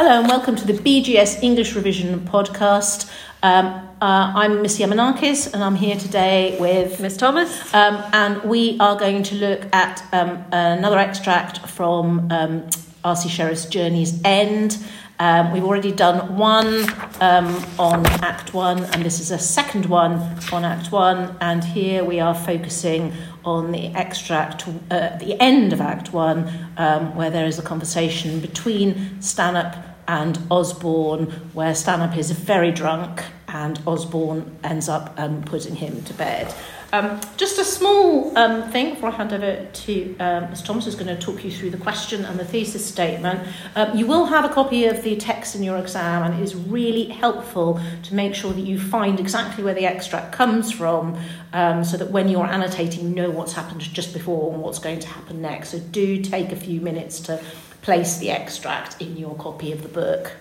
Hello and welcome to the BGS English Revision podcast. Um, uh, I'm Miss Yamanakis and I'm here today with Miss Thomas. Um, and we are going to look at um, another extract from um, R.C. Sherriff's Journey's End. Um, we've already done one um, on Act One, and this is a second one on Act One. And here we are focusing on the extract uh, at the end of Act One, um, where there is a conversation between Stanhope and Osborne, where Stanhope is very drunk and Osborne ends up um, putting him to bed. Um, just a small um, thing before I hand over to um, Ms. Thomas, who's going to talk you through the question and the thesis statement. Um, you will have a copy of the text in your exam, and it is really helpful to make sure that you find exactly where the extract comes from um, so that when you're annotating, you know what's happened just before and what's going to happen next. So do take a few minutes to place the extract in your copy of the book.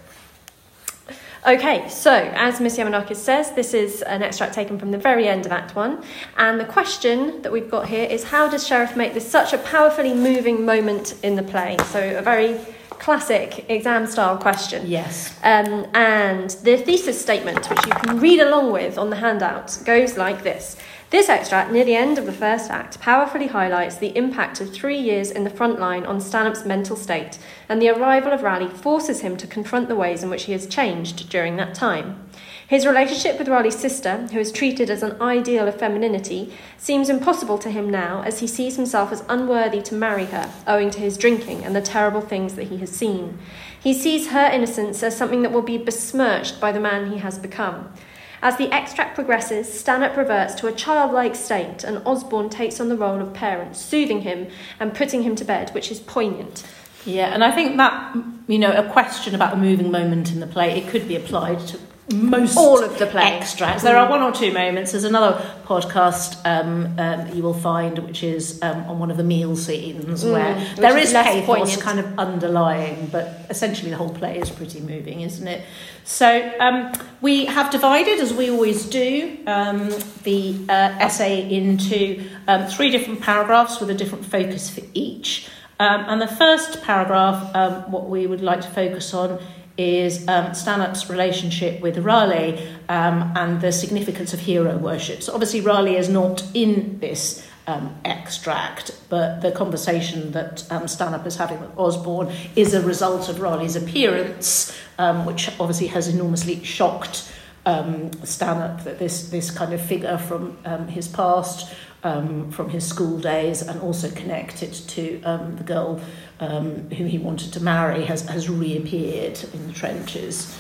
Okay, so as Miss Yamanakis says, this is an extract taken from the very end of Act 1. And the question that we've got here is how does Sherriff make this such a powerfully moving moment in the play? So, a very classic exam style question. Yes. Um, and the thesis statement, which you can read along with on the handout, goes like this this extract, near the end of the first act, powerfully highlights the impact of three years in the front line on Stanhope's mental state, and the arrival of Raleigh forces him to confront the ways in which he has changed during that time. His relationship with Raleigh's sister, who is treated as an ideal of femininity, seems impossible to him now as he sees himself as unworthy to marry her, owing to his drinking and the terrible things that he has seen. He sees her innocence as something that will be besmirched by the man he has become. As the extract progresses, Stanhope reverts to a childlike state, and Osborne takes on the role of parent, soothing him and putting him to bed, which is poignant. Yeah, and I think that, you know, a question about a moving moment in the play, it could be applied to most all of the play extracts. There are one or two moments. There's another podcast um, um, you will find, which is um, on one of the meal scenes, mm, where there is, is pathos poignant. kind of underlying, but essentially the whole play is pretty moving, isn't it? So um, we have divided, as we always do, um, the uh, essay into um, three different paragraphs with a different focus for each. and the first paragraph, what we would like to focus on is um, Stanhope's relationship with Raleigh um, and the significance of hero worship. So obviously Raleigh is not in this um, extract, but the conversation that um, Stanhope is having with Osborne is a result of Raleigh's appearance, um, which obviously has enormously shocked um, Stanhope, that this, this kind of figure from um, his past, um, from his school days, and also connected to um, the girl um, who he wanted to marry, has, has reappeared in the trenches.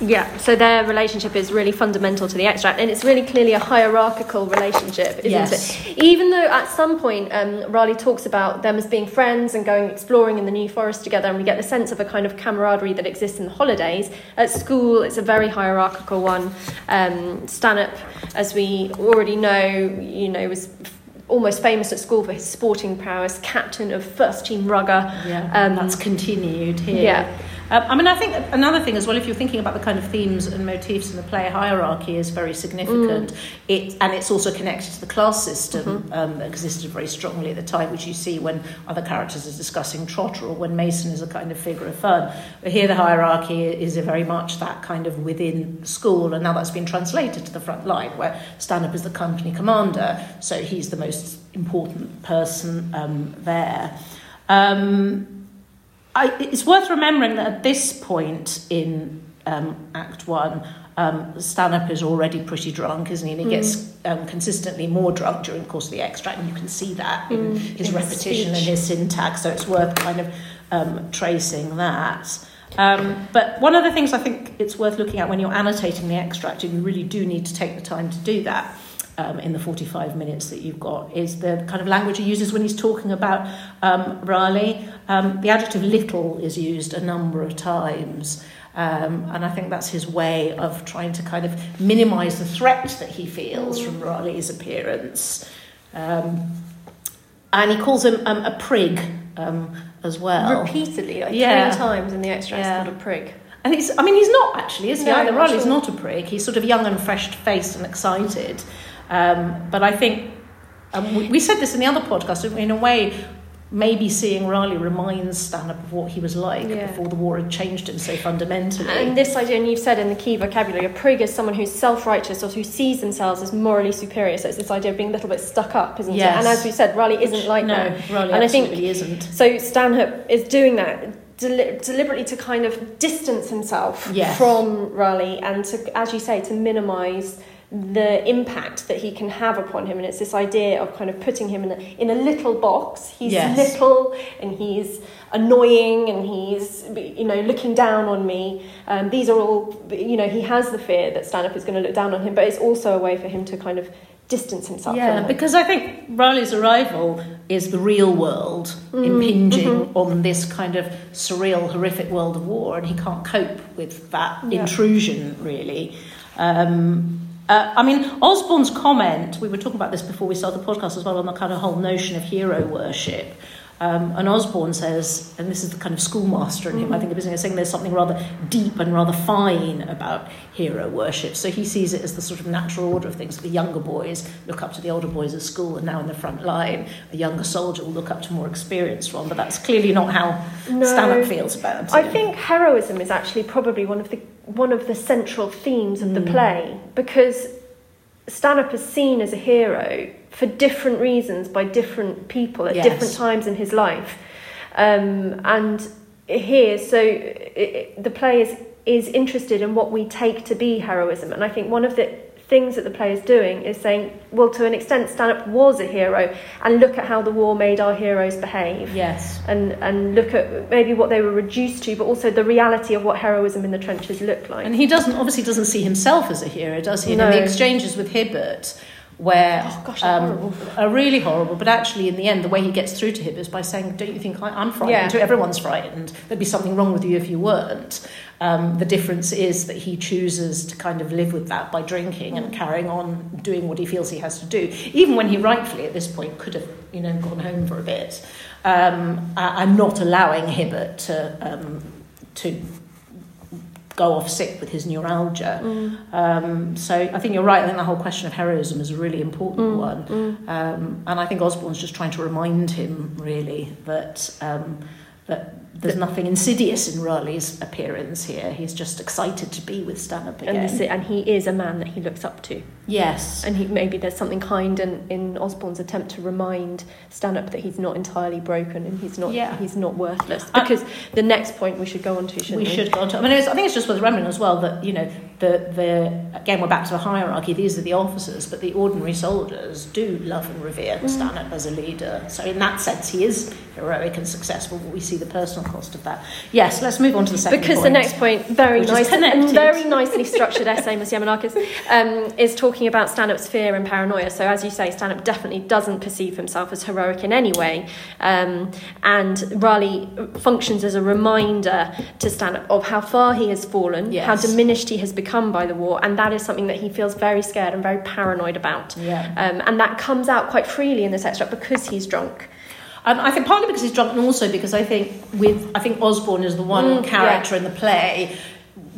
Yeah, so their relationship is really fundamental to the extract, and it's really clearly a hierarchical relationship, isn't yes. it? Even though at some point um, Raleigh talks about them as being friends and going exploring in the New Forest together, and we get the sense of a kind of camaraderie that exists in the holidays. At school, it's a very hierarchical one. Um, Stanhope, as we already know, you know, was almost famous at school for his sporting prowess, captain of first team rugger. Yeah, um, that's continued here. Yeah. Um, I mean, I think another thing as well, if you're thinking about the kind of themes and motifs in the play, hierarchy is very significant. Mm. It, and it's also connected to the class system mm-hmm. um, that existed very strongly at the time, which you see when other characters are discussing Trotter or when Mason is a kind of figure of fun. But here the hierarchy is very much that kind of within school, and now that's been translated to the front line, where Stanhope is the company commander, so he's the most important person um, there. Um, I, it's worth remembering that at this point in um, Act One, um, Stanhope is already pretty drunk, isn't he? And he mm. gets um, consistently more drunk during the course of the extract, and you can see that in mm. his in repetition and his syntax. So it's worth kind of um, tracing that. Um, but one of the things I think it's worth looking at when you're annotating the extract, and you really do need to take the time to do that, um, in the 45 minutes that you've got is the kind of language he uses when he's talking about um, Raleigh. Um, the adjective little is used a number of times. Um, and I think that's his way of trying to kind of minimize the threat that he feels from Raleigh's appearance. Um, and he calls him um, a prig um, as well. Repeatedly, like yeah. three times in the extract, yeah. called a prig. And he's, I mean, he's not actually, is he? No, Either Raleigh's sure. not a prig. He's sort of young and fresh faced and excited. Um, but I think um, we, said this in the other podcast. In a way, maybe seeing Raleigh reminds Stanhope of what he was like Yeah. before the war had changed him so fundamentally. And this idea, and you've said in the key vocabulary, a prig is someone who's self-righteous or who sees themselves as morally superior. So it's this idea of being a little bit stuck up, isn't Yes. it? And as we said, Raleigh isn't like no, that. Raleigh And I think- absolutely isn't. So Stanhope is doing that deli- deliberately to kind of distance himself Yes. from Raleigh and to, as you say, to minimise the impact that he can have upon him. And it's this idea of kind of putting him in a, in a little box. He's Yes. little and he's annoying and he's, you know, looking down on me. Um, these are all, you know, he has the fear that Stanhope is going to look down on him, but it's also a way for him to kind of distance himself Yeah, because I think Raleigh's arrival is the real world Mm, impinging mm-hmm. on this kind of surreal, horrific world of war, and he can't cope with that Yeah. intrusion, really. Um, uh, I mean, Osborne's comment, we were talking about this before we started the podcast as well, on the kind of whole notion of hero worship. Um, and Osborne says, and this is the kind of schoolmaster in him, I think, of business, saying there's something rather deep and rather fine about hero worship. So he sees it as the sort of natural order of things. The younger boys look up to the older boys at school and now in the front line. A younger soldier will look up to more experienced one, but that's clearly not how No. Stanhope feels about it. I think heroism is actually probably one of the one of the central themes of the Mm. play because Stanhope is seen as a hero for different reasons by different people at Yes. different times in his life, um, and here, so it, the play is is interested in what we take to be heroism, and I think one of the things that the play is doing is saying, well, to an extent, Stanhope was a hero, and look at how the war made our heroes behave Yes. and and look at maybe what they were reduced to, but also the reality of what heroism in the trenches looked like. And he doesn't obviously doesn't see himself as a hero, does he? No. in the exchanges with Hibbert, where Oh, gosh, horrible. are really horrible, but actually in the end, the way he gets through to Hibbert is by saying, "Don't you think I, I'm frightened Yeah. too? Everyone's frightened. There'd be something wrong with you if you weren't." Um, the difference is that he chooses to kind of live with that by drinking and carrying on doing what he feels he has to do, even when he rightfully at this point could have, you know, gone home for a bit, um, a- and not allowing Hibbert to um, to go off sick with his neuralgia. Mm. Um, so I think you're right. I think the whole question of heroism is a really important Mm, one. mm. Um, and I think Osborne's just trying to remind him, really, that um, that there's nothing insidious in Raleigh's appearance here. He's just excited to be with Stanhope again. And, this, and he is a man that he looks up to. yes. And he, maybe there's something kind in, in Osborne's attempt to remind Stanhope that he's not entirely broken and he's not Yeah. he's not worthless. I- Because the next point we should go on to, shouldn't we? we should go on to. I mean, I think it's just worth remembering as well that you know the the again we're back to the hierarchy. These are the officers, but the ordinary soldiers do love and revere Mm. Stanhope as a leader. So in that sense, he is heroic and successful. But we see the personal cost of that. Yes, let's move on to the second. Because the next point, very nice and very nicely structured essay, Ms. Yamanakis, um, is talking about Stanhope's fear and paranoia. So, as you say, Stanhope definitely doesn't perceive himself as heroic in any way, um, and Raleigh functions as a reminder to Stanhope of how far he has fallen, Yes. how diminished he has become by the war, and that is something that he feels very scared and very paranoid about. Yeah. Um, and that comes out quite freely in this extract because he's drunk. Um, I think partly because he's drunk, and also because I think with I think Osborne is the one Mm, character in the play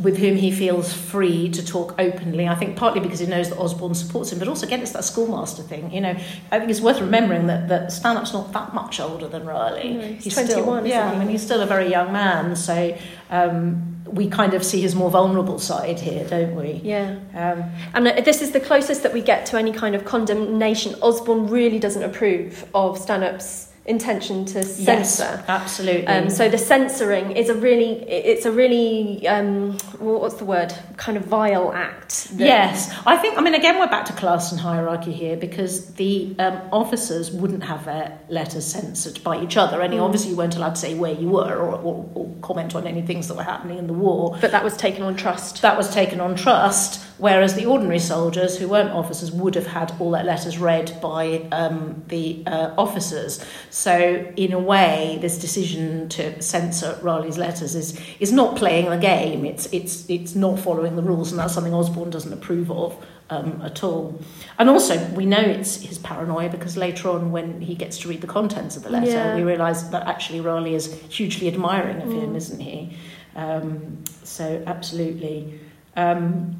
with whom he feels free to talk openly. I think partly because he knows that Osborne supports him, but also again it's that schoolmaster thing. You know, I think it's worth remembering that that Stanhope's not that much older than Raleigh. No, he's still 21, yeah. isn't he? I mean, he's still a very young man, so. Um, we kind of see his more vulnerable side here, don't we? Yeah. Um, And uh, this is the closest that we get to any kind of condemnation. Osborne really doesn't approve of Stanhope's intention to yes, censor. absolutely. Um, so the censoring is a really, it's a really, um, what's the word? Kind of vile act. Yes, I think. I mean, again, we're back to class and hierarchy here because the um, officers wouldn't have their letters censored by each other. Any, Mm. obviously, you weren't allowed to say where you were or, or, or comment on any things that were happening in the war. But that was taken on trust. That was taken on trust, whereas the ordinary soldiers who weren't officers would have had all their letters read by um, the uh, officers. So, in a way, this decision to censor Raleigh's letters is is not playing the game. It's it's it's not following the rules, and that's something Osborne doesn't approve of um, at all. And also, we know it's his paranoia because later on, when he gets to read the contents of the letter, Yeah. we realise that actually Raleigh is hugely admiring of him, Mm. isn't he? Um, so, absolutely. Um,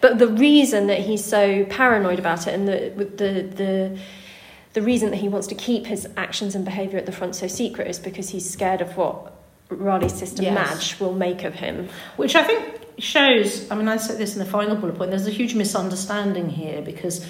But the reason that he's so paranoid about it and the the the the reason that he wants to keep his actions and behaviour at the front so secret is because he's scared of what Raleigh's sister Yes. Madge will make of him. Which I think shows, I mean, I said this in the final bullet point, there's a huge misunderstanding here because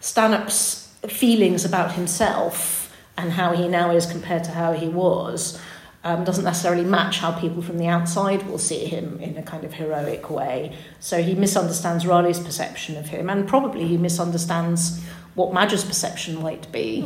Stanhope's feelings about himself and how he now is compared to how he was um, doesn't necessarily match how people from the outside will see him in a kind of heroic way. So he misunderstands Raleigh's perception of him and probably he misunderstands what Madge's perception might be.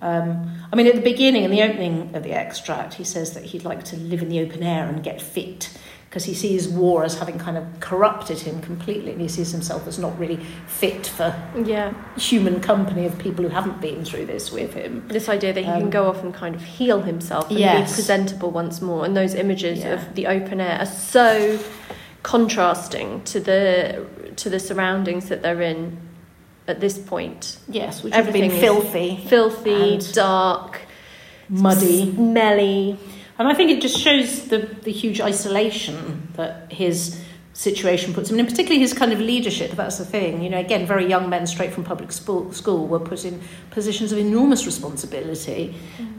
Um, I mean, at the beginning, in the opening of the extract, he says that he'd like to live in the open air and get fit because he sees war as having kind of corrupted him completely and he sees himself as not really fit for Yeah, human company of people who haven't been through this with him. this idea that he Um, can go off and kind of heal himself and Yes. be presentable once more, and those images Yeah. of the open air are so contrasting to the to the surroundings that they're in at this point. Yes, which Everything filthy, Filthy, dark, muddy. smelly. And I think it just shows the, the huge isolation that his situation puts him in, and particularly his kind of leadership. That's the thing. You know, again, very young men straight from public school, were put in positions of enormous responsibility.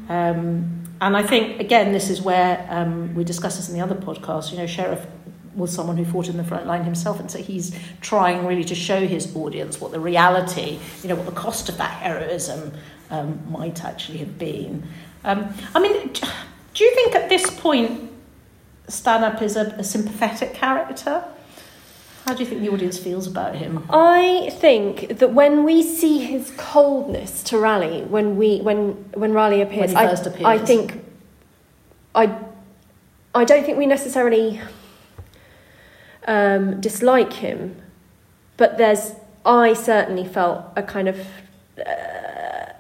Um, and I think, again, this is where um, we discussed this in the other podcast. You know, Sherriff was someone who fought in the front line himself, and so he's trying really to show his audience what the reality, you know, what the cost of that heroism um, might actually have been. Um, I mean, do you think at this point Stanhope is a, a sympathetic character? How do you think the audience feels about him? I think that when we see his coldness to Raleigh, when we when when Raleigh appears, he I, appears. I think I I don't think we necessarily um, dislike him, but there's I certainly felt a kind of uh,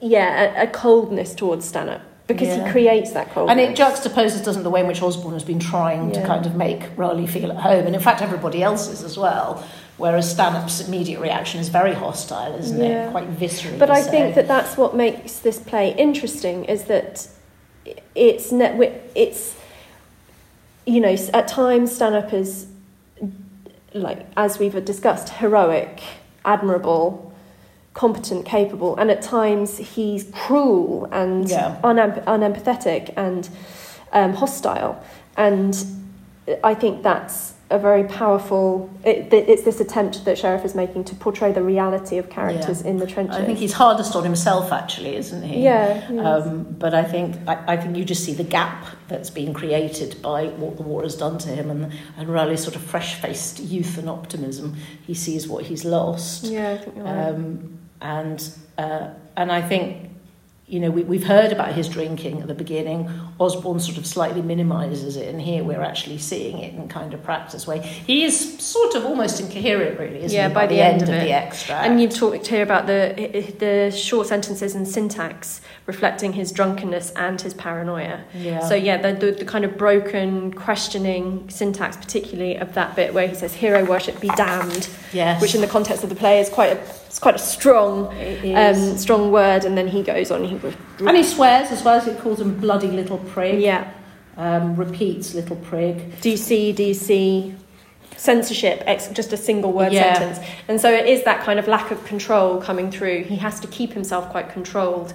yeah a, a coldness towards Stanhope because Yeah. he creates that coldness. And it juxtaposes, doesn't the way in which Osborne has been trying to kind of make Raleigh feel at home, and in fact everybody else is as well. Whereas Stanhope's immediate reaction is very hostile, isn't Yeah. it? Quite visceral. But I so. think that that's what makes this play interesting is that it's ne- it's you know at times Stanhope is like as we've discussed heroic, admirable, competent, capable, and at times he's cruel and Yeah. unem- unempathetic and um, hostile, and I think that's a very powerful. It, it's this attempt that Sherriff is making to portray the reality of characters in the trenches. I think he's hardest on himself, actually, isn't he? Yeah, he. Um, but I think I, I think you just see the gap that's been created by what the war has done to him, and and Raleigh's sort of fresh-faced youth and optimism. He sees what he's lost. Yeah, I think you're right. Um, and uh, and I think you know we, we've heard about his drinking at the beginning. Osborne sort of slightly minimises it, and here we're actually seeing it in kind of practice way. He is sort of almost incoherent, really, isn't Yeah, he? by the end of of it. the extract. and you've talked here about the the short sentences and syntax reflecting his drunkenness and his paranoia. yeah. So yeah, the, the the kind of broken, questioning syntax, particularly of that bit where he says "hero worship be damned," yes, which in the context of the play is quite a it's quite a strong um, strong word, and then he goes on. He and he swears as well as he calls him bloody little prig. yeah, Um, repeats little prig. DC, DC, censorship, ex- just a single word Yeah. sentence. And so it is that kind of lack of control coming through. He has to keep himself quite controlled.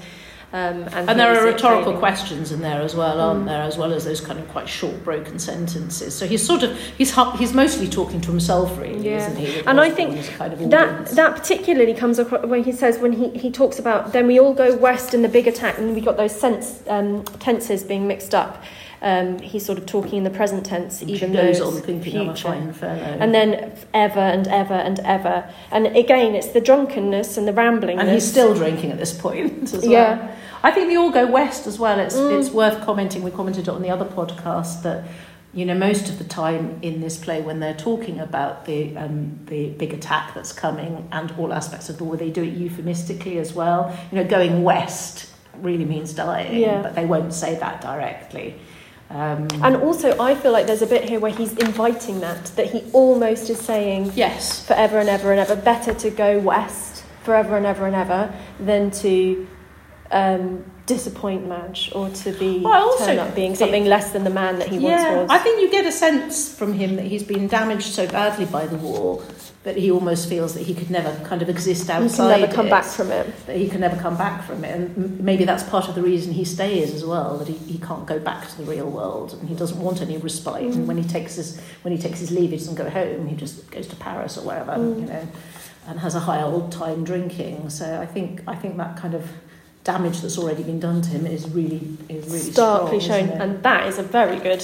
Um, and And there are rhetorical questions in there as well, aren't Mm. there? As well as those kind of quite short, broken sentences. So he's sort of he's he's mostly talking to himself, really, Yeah. isn't he? And I think kind of That that particularly comes across when he says when he, he talks about then we all go west in the big attack and we got those sense um, tenses being mixed up. Um, he's sort of talking in the present tense, And even goes though on thinking I'm a future. fine fellow. And then ever and ever and ever. And again, it's the drunkenness and the rambling. And he's still drinking at this point as well. Yeah. I think they all go west as well. It's Mm. it's worth commenting. We commented on the other podcast that you know most of the time in this play when they're talking about the um, the big attack that's coming and all aspects of the war, they do it euphemistically as well. You know, going west really means dying, Yeah. but they won't say that directly. Um, And also, I feel like there's a bit here where he's inviting that, that he almost is saying yes, forever and ever and ever, better to go west forever and ever and ever than to um, disappoint Madge or to be Well, also turn up being something less than the man that he yeah, once was. I think you get a sense from him that he's been damaged so badly by the war that he almost feels that he could never kind of exist he outside. can never come it, back from it. That he can never come back from it, and m- maybe that's part of the reason he stays as well. That he, he can't go back to the real world, and he doesn't want any respite. Mm. And when he takes his when he takes his leave, he doesn't go home. He just goes to Paris or wherever, Mm. you know, and has a high old time drinking. So I think I think that kind of damage that's already been done to him is really is really starkly strong, shown, and that is a very good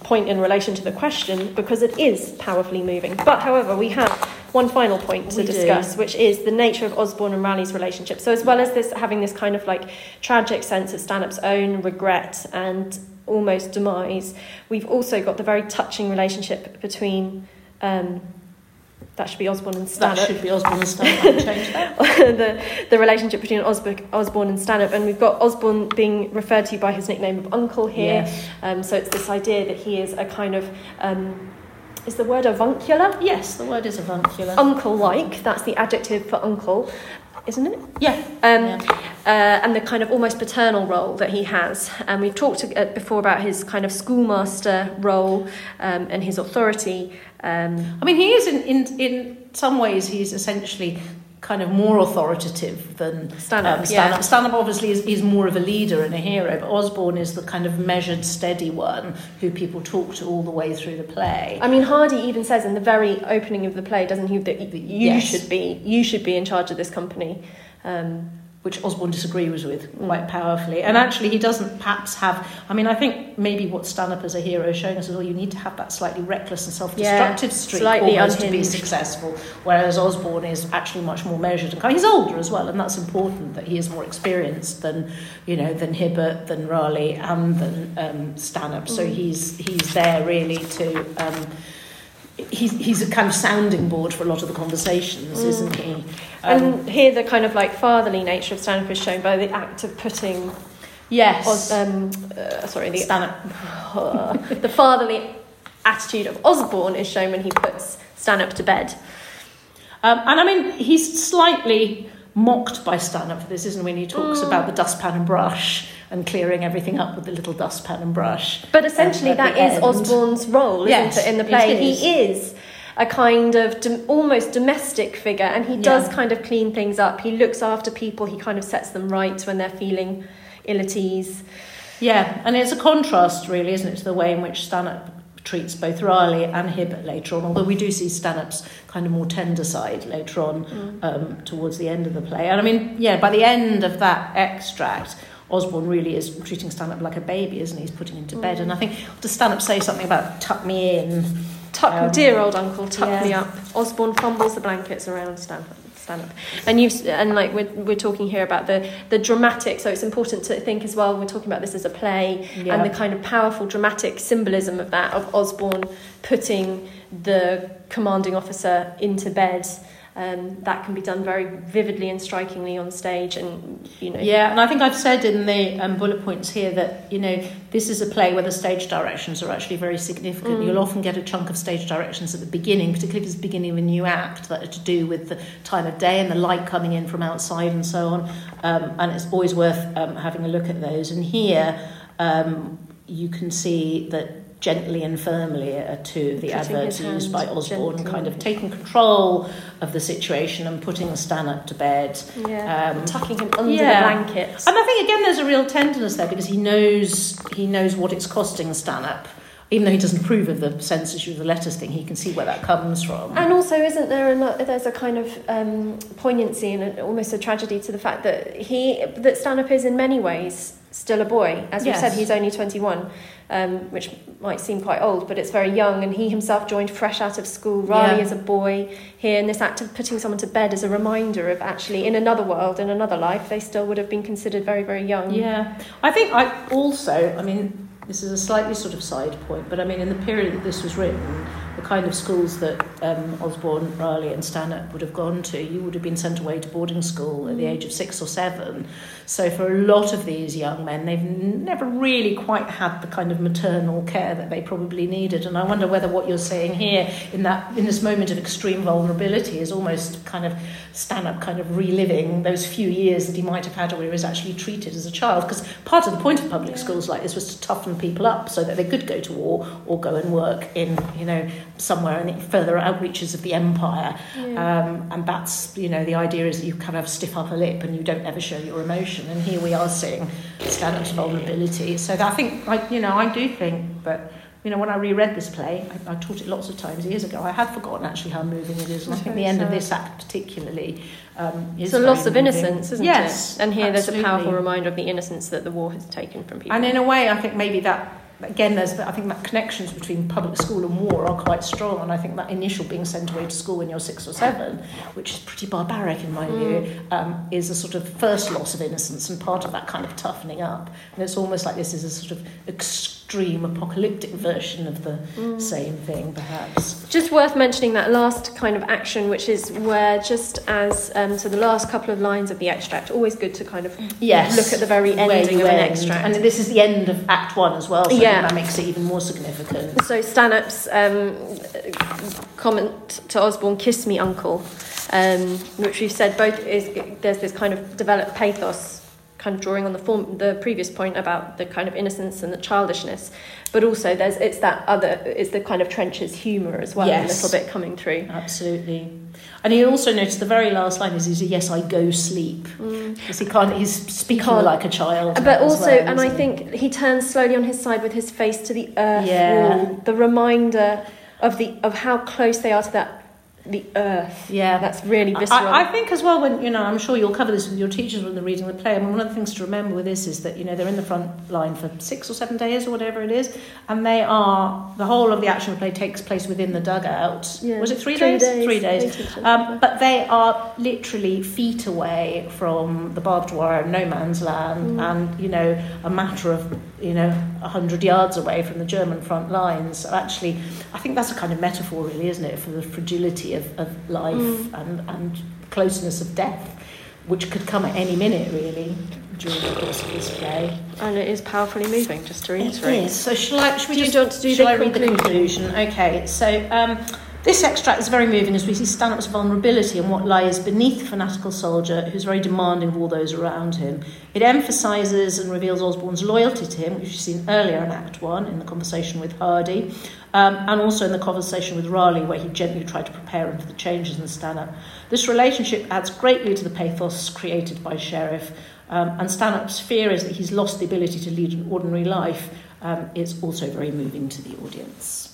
point in relation to the question because it is powerfully moving. But however, we have one final point to We do. discuss, which is the nature of Osborne and Raleigh's relationship. So, as well as this having this kind of like tragic sense of Stanhope's own regret and almost demise, we've also got the very touching relationship between. Um, that should be Osborne and That Stanhope. should be Osborne and Stanhope. Change that. the, the relationship between Osborne, Osborne and Stanhope, and we've got Osborne being referred to by his nickname of Uncle here. Yes. Um, so it's this idea that he is a kind of um, is the word avuncular, Yes, the word is avuncular. uncle-like. That's the adjective for uncle, isn't it? yeah. Um, Yeah. uh, and the kind of almost paternal role that he has. And we've talked uh, before about his kind of schoolmaster role um, and his authority. Um, I mean, he is in, in, in some ways, he's essentially kind of more authoritative than Stanhope, um, yeah. Stanhope. Stanhope obviously is, is more of a leader and a hero, but Osborne is the kind of measured, steady one who people talk to all the way through the play. I mean, Hardy even says in the very opening of the play, doesn't he, that you Yes. should be you should be in charge of this company. Um, which Osborne disagrees with quite powerfully. And actually, he doesn't perhaps have. I mean, I think maybe what Stanhope as a hero is showing us is well, you need to have that slightly reckless and self destructive Yeah, streak almost to be successful. Whereas Osborne is actually much more measured and kind. He's older as well, and that's important that he is more experienced than you know than Hibbert, than Raleigh, and than um, Stanhope. So Mm. he's he's there really to. Um, He's, he's a kind of sounding board for a lot of the conversations, Mm. isn't he? Um, and here, the kind of like fatherly nature of Stanhope is shown by the act of putting, yes, Os, um, uh, sorry, the Stanhope the fatherly attitude of Osborne is shown when he puts Stanhope to bed. Um, and I mean, he's slightly mocked by Stanhope for this, isn't he, when he talks Mm. about the dustpan and brush and clearing everything up with the little dustpan and brush. But essentially, that is end. Osborne's role, isn't it, in the play? is. He is a kind of dom- almost domestic figure, and he does Yeah. kind of clean things up. He looks after people. He kind of sets them right when they're feeling ill at ease. Yeah, and it's a contrast, really, isn't it, to the way in which Stanhope treats both Raleigh and Hibbert later on, although we do see Stanhope's kind of more tender side later on Mm. um, towards the end of the play. And I mean, yeah, by the end of that extract, Osborne really is treating Stanhope like a baby, isn't he? He's putting him to bed. Mm. And I think, does Stanhope say something about tuck me in? Tuck, Um, dear old uncle, tuck yeah. me up. Osborne fumbles the blankets around Stanhope. Stanhope. And you've and like we're, we're talking here about the the dramatic. So it's important to think as well. We're talking about this as a play Yeah. and the kind of powerful dramatic symbolism of that of Osborne putting the commanding officer into bed. Um, that can be done very vividly and strikingly on stage, and you know. Yeah, and I think I've said in the um, bullet points here that, you know, this is a play where the stage directions are actually very significant. Mm. You'll often get a chunk of stage directions at the beginning, particularly if it's the beginning of a new act, that are to do with the time of day and the light coming in from outside and so on. Um, and it's always worth um, having a look at those. And here um, you can see that gently and firmly are two of the adverbs used by Osborne, gently. kind of taking control of the situation and putting Stanhope to bed. Yeah, Um, tucking him under yeah. the blankets. And I think again, there's a real tenderness there because he knows he knows what it's costing Stanhope, even though he doesn't approve of the censorship of the letters thing. He can see where that comes from. And also, isn't there a, there's a kind of um, poignancy and a, almost a tragedy to the fact that he that Stanhope is in many ways still a boy. As we've said, he's only 21, um, which might seem quite old, but it's very young. And he himself joined fresh out of school. Raleigh Yeah. is a boy here, and this act of putting someone to bed is a reminder of actually in another world, in another life, they still would have been considered very, very young. Yeah, I think I also, I mean, this is a slightly sort of side point, but I mean, in the period that this was written, the kind of schools that um, Osborne, Raleigh, and Stanhope would have gone to, you would have been sent away to boarding school at the age of six or seven. So, for a lot of these young men, they've never really quite had the kind of maternal care that they probably needed. And I wonder whether what you're saying here, in that in this moment of extreme vulnerability, is almost kind of Stanhope kind of reliving those few years that he might have had where he was actually treated as a child. Because part of the point of public schools like this was to toughen people up so that they could go to war or go and work in, you know, somewhere in the further outreaches of the empire. Yeah. Um, and that's, you know, the idea is that you kind of stiff upper lip and you don't ever show your emotion. And here we are seeing Stanhope's vulnerability. So that I think, I, you know, I do think that, you know, when I reread this play, I, I taught it lots of times years ago, I had forgotten actually how moving it is. And I think the end of this act particularly um, is It's a loss of moving. innocence, isn't yes, it? And here there's a powerful reminder of the innocence that the war has taken from people. And in a way, I think maybe that again, there's I think that connections between public school and war are quite strong, and I think that initial being sent away to school when you're six or seven, which is pretty barbaric in my view, um, is a sort of first loss of innocence and part of that kind of toughening up. And it's almost like this is a sort of extreme apocalyptic version of the same thing, perhaps. Just worth mentioning that last kind of action, which is where just as um, so the last couple of lines of the extract, always good to kind of Yes. look at the very ending of an extract. And this is the end of Act One as well, so Yeah. that makes it even more significant. So Stanhope's um, comment to Osborne, "Kiss me, uncle," um, which we've said both is there's this kind of developed pathos, kind of drawing on the form the previous point about the kind of innocence and the childishness, but also there's it's that other it's the kind of trenches humour as well, Yes. a little bit coming through. Absolutely. And you also notice the very last line is, is yes, I go sleep. Mm. Because he can't, he's speaking Can't. like a child. But also, well, and I think he turns slowly on his side with his face to the earth Yeah. wall. The reminder of the of how close they are to that the earth. Yeah. That's really visceral. I, I think as well when you know I'm sure you'll cover this with your teachers when they're reading the play. I mean, one of the things to remember with this is that you know they're in the front line for six or seven days or whatever it is, and they are the whole of the action of the play takes place within the dugout. Yeah. Was it three, Three days? days. Three days. Um, but they are literally feet away from the barbed wire, no man's land, Mm. and you know a matter of you know a hundred yards away from the German front lines. So actually, I think that's a kind of metaphor, really, isn't it, for the fragility of, of life Mm. and and closeness of death, which could come at any minute, really, during the course of this play. and it is powerfully moving. Just to It reiterate. is. So shall I? Shall we Do you just want to do the I read the conclusion? conclusion? Okay. So um, this extract is very moving as we see Stanhope's vulnerability and what lies beneath the fanatical soldier who's very demanding of all those around him. It emphasises and reveals Osborne's loyalty to him, which we've seen earlier in Act One in the conversation with Hardy, um, and also in the conversation with Raleigh, where he gently tried to prepare him for the changes in Stanhope. This relationship adds greatly to the pathos created by Sherriff. Um, and Stanhope's fear is that he's lost the ability to lead an ordinary life um, is also very moving to the audience.